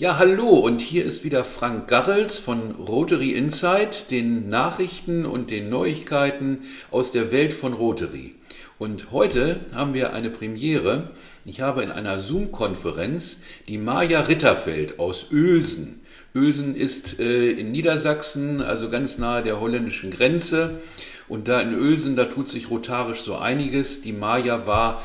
Ja, hallo und hier ist wieder Frank Garrels von Rotary Insight, den Nachrichten und den Neuigkeiten aus der Welt von Rotary. Und heute haben wir eine Premiere. Ich habe in einer Zoom-Konferenz die Maja Ritterfeld aus Uelsen. Uelsen ist äh, in Niedersachsen, also ganz nahe der holländischen Grenze. Und da in Uelsen, da tut sich rotarisch so einiges. Die Maja war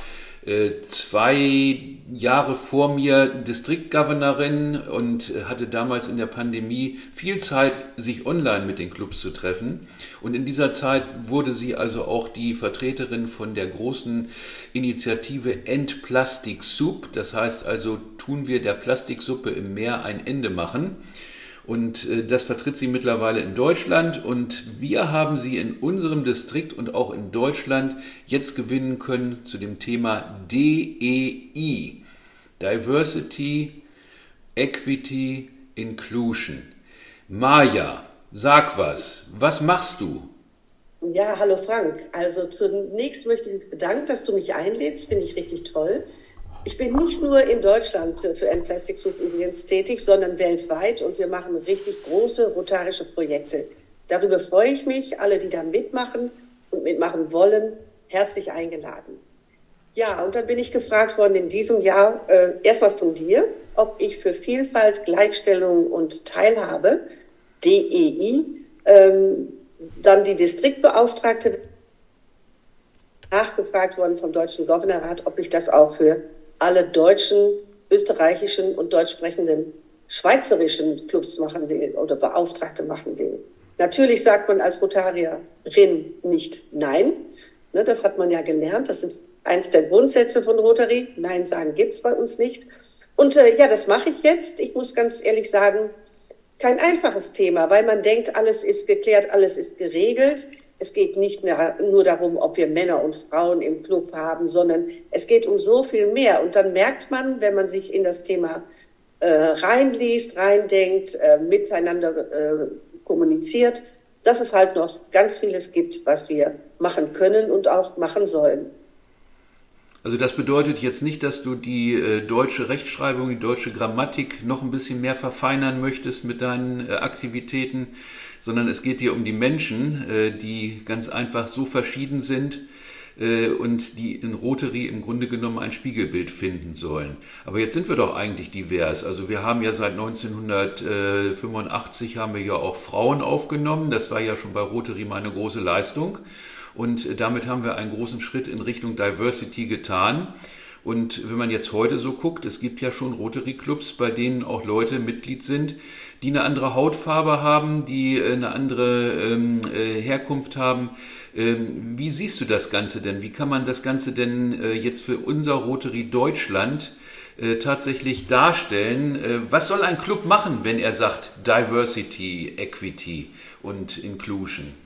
zwei Jahre vor mir Distriktgovernorin und äh, hatte damals in der Pandemie viel Zeit, sich online mit den Clubs zu treffen. Und in dieser Zeit wurde sie also auch die Vertreterin von der großen Initiative End Plastic Soup. Das heißt also, tun wir der Plastiksuppe im Meer ein Ende machen. Und äh, das vertritt sie mittlerweile in Deutschland. Und wir haben sie in unserem Distrikt und auch in Deutschland jetzt gewinnen können zu dem Thema DEI. Diversity, Equity, Inclusion. Maja, sag was. Was machst du? Ja, hallo Frank. Also zunächst möchte ich mich bedanken, dass du mich einlädst. Finde ich richtig toll. Ich bin nicht nur in Deutschland für N-Plastic Soup übrigens tätig, sondern weltweit und wir machen richtig große rotarische Projekte. Darüber freue ich mich, alle, die da mitmachen und mitmachen wollen, herzlich eingeladen. Ja, und dann bin ich gefragt worden in diesem Jahr, äh, erstmal von dir, ob ich für Vielfalt, Gleichstellung und Teilhabe, DEI, ähm, dann die Distriktbeauftragte nachgefragt worden vom Deutschen Governorrat, ob ich das auch für alle deutschen, österreichischen und deutsch sprechenden schweizerischen Clubs machen will oder Beauftragte machen will. Natürlich sagt man als Rotarierin nicht Nein. Ne, das hat man ja gelernt. Das ist eins der Grundsätze von Rotary. Nein sagen gibt's bei uns nicht. Und äh, ja, das mache ich jetzt. Ich muss ganz ehrlich sagen, kein einfaches Thema, weil man denkt, alles ist geklärt, alles ist geregelt. Es geht nicht mehr nur darum, ob wir Männer und Frauen im Club haben, sondern es geht um so viel mehr. Und dann merkt man, wenn man sich in das Thema äh, reinliest, reindenkt, äh, miteinander äh, kommuniziert, dass es halt noch ganz vieles gibt, was wir machen können und auch machen sollen. Also das bedeutet jetzt nicht, dass du die äh, deutsche Rechtschreibung, die deutsche Grammatik noch ein bisschen mehr verfeinern möchtest mit deinen äh, Aktivitäten, sondern es geht dir um die Menschen, äh, die ganz einfach so verschieden sind äh, und die in Rotary im Grunde genommen ein Spiegelbild finden sollen. Aber jetzt sind wir doch eigentlich divers. Also wir haben ja seit 1985 haben wir ja auch Frauen aufgenommen. Das war ja schon bei Rotary mal eine große Leistung. Und damit haben wir einen großen Schritt in Richtung Diversity getan. Und wenn man jetzt heute so guckt, es gibt ja schon Rotary-Clubs, bei denen auch Leute Mitglied sind, die eine andere Hautfarbe haben, die äh, eine andere ähm, äh, Herkunft haben. Ähm, wie siehst du das Ganze denn? Wie kann man das Ganze denn äh, jetzt für unser Rotary Deutschland äh, tatsächlich darstellen? Äh, was soll ein Club machen, wenn er sagt Diversity, Equity und Inclusion?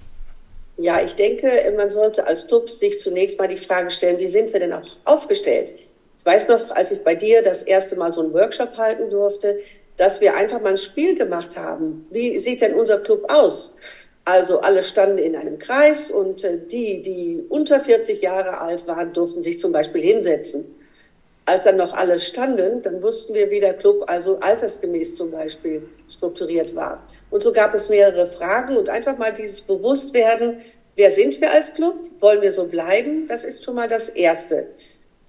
Ja, ich denke, man sollte als Club sich zunächst mal die Frage stellen, wie sind wir denn auch aufgestellt? Ich weiß noch, als ich bei dir das erste Mal so einen Workshop halten durfte, dass wir einfach mal ein Spiel gemacht haben. Wie sieht denn unser Club aus? Also alle standen in einem Kreis und äh, die, die unter 40 Jahre alt waren, durften sich zum Beispiel hinsetzen. Als dann noch alle standen, dann wussten wir, wie der Club also altersgemäß zum Beispiel strukturiert war. Und so gab es mehrere Fragen und einfach mal dieses Bewusstwerden, wer sind wir als Club? Wollen wir so bleiben? Das ist schon mal das Erste.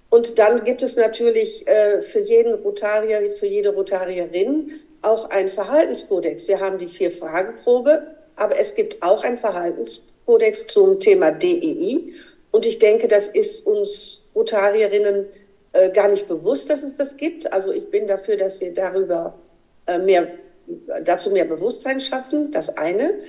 Und dann gibt es natürlich äh, für jeden Rotarier, für jede Rotarierin auch ein Verhaltenskodex. Wir haben die Vier-Fragen-Probe, aber es gibt auch ein Verhaltenskodex zum Thema DEI. Und ich denke, das ist uns Rotarierinnen äh, gar nicht bewusst, dass es das gibt. Also ich bin dafür, dass wir darüber äh, mehr, dazu mehr Bewusstsein schaffen, das eine.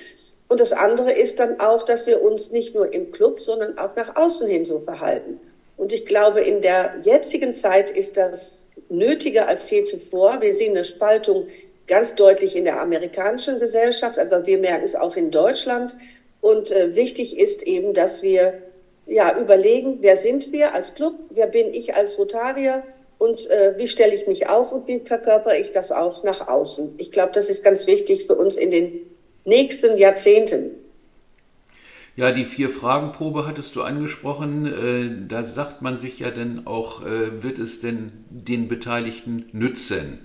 Und das andere ist dann auch, dass wir uns nicht nur im Club, sondern auch nach außen hin so verhalten. Und ich glaube, in der jetzigen Zeit ist das nötiger als je zuvor. Wir sehen eine Spaltung ganz deutlich in der amerikanischen Gesellschaft, aber wir merken es auch in Deutschland. Und äh, wichtig ist eben, dass wir ja, überlegen, wer sind wir als Club, wer bin ich als Rotarier und äh, wie stelle ich mich auf und wie verkörper ich das auch nach außen. Ich glaube, das ist ganz wichtig für uns in den nächsten Jahrzehnten. Ja, die Vier-Fragen-Probe hattest du angesprochen. Äh, da sagt man sich ja dann auch, äh, wird es denn den Beteiligten nützen?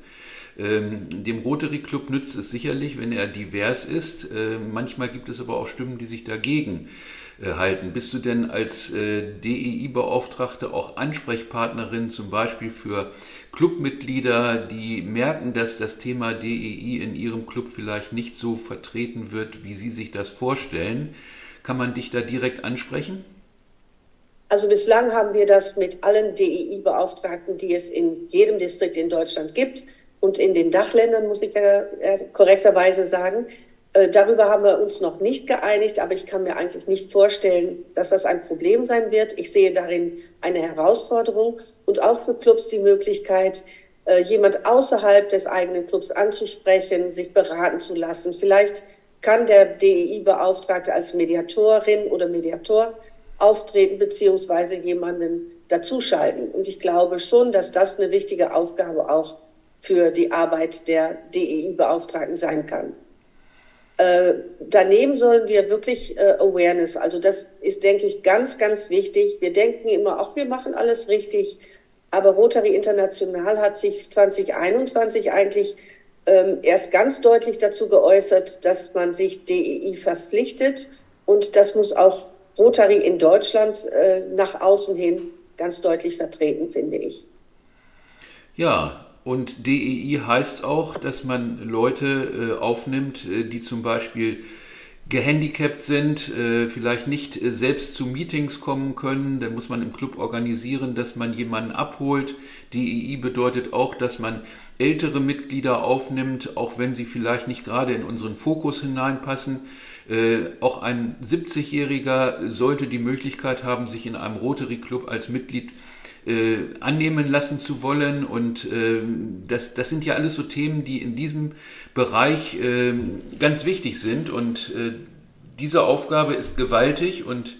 Ähm, dem Rotary Club nützt es sicherlich, wenn er divers ist. Äh, manchmal gibt es aber auch Stimmen, die sich dagegen äh, halten. Bist du denn als äh, DEI-Beauftragte auch Ansprechpartnerin zum Beispiel für Clubmitglieder, die merken, dass das Thema DEI in ihrem Club vielleicht nicht so vertreten wird, wie sie sich das vorstellen? Kann man dich da direkt ansprechen? Also bislang haben wir das mit allen DEI-Beauftragten, die es in jedem Distrikt in Deutschland gibt und in den Dachländern, muss ich ja korrekterweise sagen. Äh, darüber haben wir uns noch nicht geeinigt, aber ich kann mir eigentlich nicht vorstellen, dass das ein Problem sein wird. Ich sehe darin eine Herausforderung und auch für Clubs die Möglichkeit, äh, jemand außerhalb des eigenen Clubs anzusprechen, sich beraten zu lassen. Vielleicht kann der DEI-Beauftragte als Mediatorin oder Mediator auftreten beziehungsweise jemanden dazuschalten. Und ich glaube schon, dass das eine wichtige Aufgabe auch für die Arbeit der DEI-Beauftragten sein kann. Äh, daneben sollen wir wirklich äh, Awareness, also das ist, denke ich, ganz, ganz wichtig. Wir denken immer, auch wir machen alles richtig, aber Rotary International hat sich 2021 eigentlich ähm, erst ganz deutlich dazu geäußert, dass man sich DEI verpflichtet und das muss auch Rotary in Deutschland äh, nach außen hin ganz deutlich vertreten, finde ich. Ja, und DEI heißt auch, dass man Leute äh, aufnimmt, äh, die zum Beispiel gehandicapt sind, äh, vielleicht nicht äh, selbst zu Meetings kommen können. Dann muss man im Club organisieren, dass man jemanden abholt. DEI bedeutet auch, dass man ältere Mitglieder aufnimmt, auch wenn sie vielleicht nicht gerade in unseren Fokus hineinpassen. Äh, auch ein 70-Jähriger sollte die Möglichkeit haben, sich in einem Rotary Club als Mitglied annehmen lassen zu wollen. Und äh, das, das sind ja alles so Themen, die in diesem Bereich äh, ganz wichtig sind. Und äh, diese Aufgabe ist gewaltig und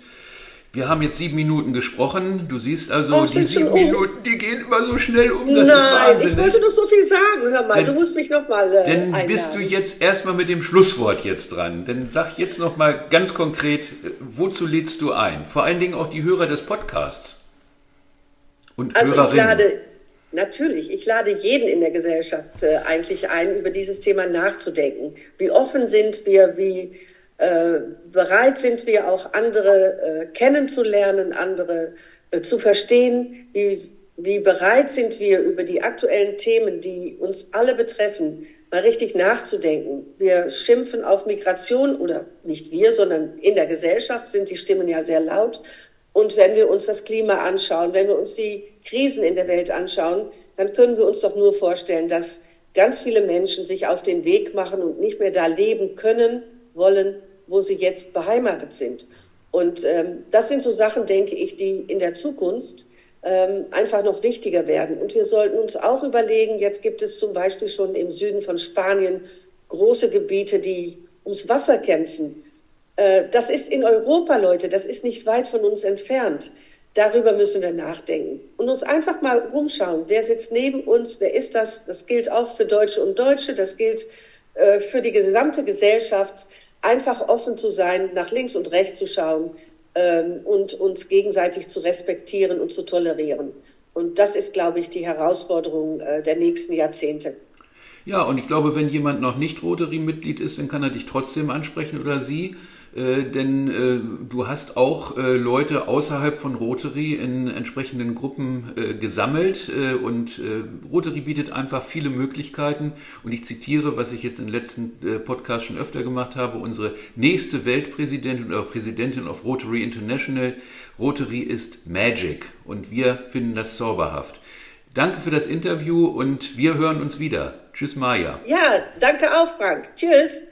wir haben jetzt sieben Minuten gesprochen. Du siehst also, oh, die sieben um. Minuten, die gehen immer so schnell um. Das Nein, ich wollte noch so viel sagen. Hör mal, dann, du musst mich noch mal. Äh, dann einladen. bist du jetzt erstmal mit dem Schlusswort jetzt dran. Dann sag jetzt noch mal ganz konkret, wozu lädst du ein? Vor allen Dingen auch die Hörer des Podcasts und also Hörerinnen. Ich lade, Natürlich, ich lade jeden in der Gesellschaft äh, eigentlich ein, über dieses Thema nachzudenken. Wie offen sind wir, wie äh, bereit sind wir auch andere äh, kennenzulernen, andere äh, zu verstehen, wie, wie bereit sind wir über die aktuellen Themen, die uns alle betreffen, mal richtig nachzudenken. Wir schimpfen auf Migration oder nicht wir, sondern in der Gesellschaft sind die Stimmen ja sehr laut. Und wenn wir uns das Klima anschauen, wenn wir uns die Krisen in der Welt anschauen, dann können wir uns doch nur vorstellen, dass ganz viele Menschen sich auf den Weg machen und nicht mehr da leben können, wollen, wo sie jetzt beheimatet sind. Und ähm, das sind so Sachen, denke ich, die in der Zukunft ähm, einfach noch wichtiger werden. Und wir sollten uns auch überlegen, jetzt gibt es zum Beispiel schon im Süden von Spanien große Gebiete, die ums Wasser kämpfen. Äh, das ist in Europa, Leute, das ist nicht weit von uns entfernt. Darüber müssen wir nachdenken und uns einfach mal rumschauen. Wer sitzt neben uns? Wer ist das? Das gilt auch für Deutsche und Deutsche. Das gilt äh, für die gesamte Gesellschaft einfach offen zu sein, nach links und rechts zu schauen ähm, und uns gegenseitig zu respektieren und zu tolerieren. Und das ist, glaube ich, die Herausforderung äh, der nächsten Jahrzehnte. Ja, und ich glaube, wenn jemand noch nicht Rotary-Mitglied ist, dann kann er dich trotzdem ansprechen oder sie. Äh, denn äh, du hast auch äh, Leute außerhalb von Rotary in entsprechenden Gruppen äh, gesammelt äh, und Rotary bietet einfach viele Möglichkeiten und ich zitiere, was ich jetzt im letzten Podcast schon öfter gemacht habe, unsere nächste Weltpräsidentin oder Präsidentin of Rotary International, Rotary ist Magic und wir finden das zauberhaft. Danke für das Interview und wir hören uns wieder. Tschüss, Maja. Ja, danke auch, Frank. Tschüss.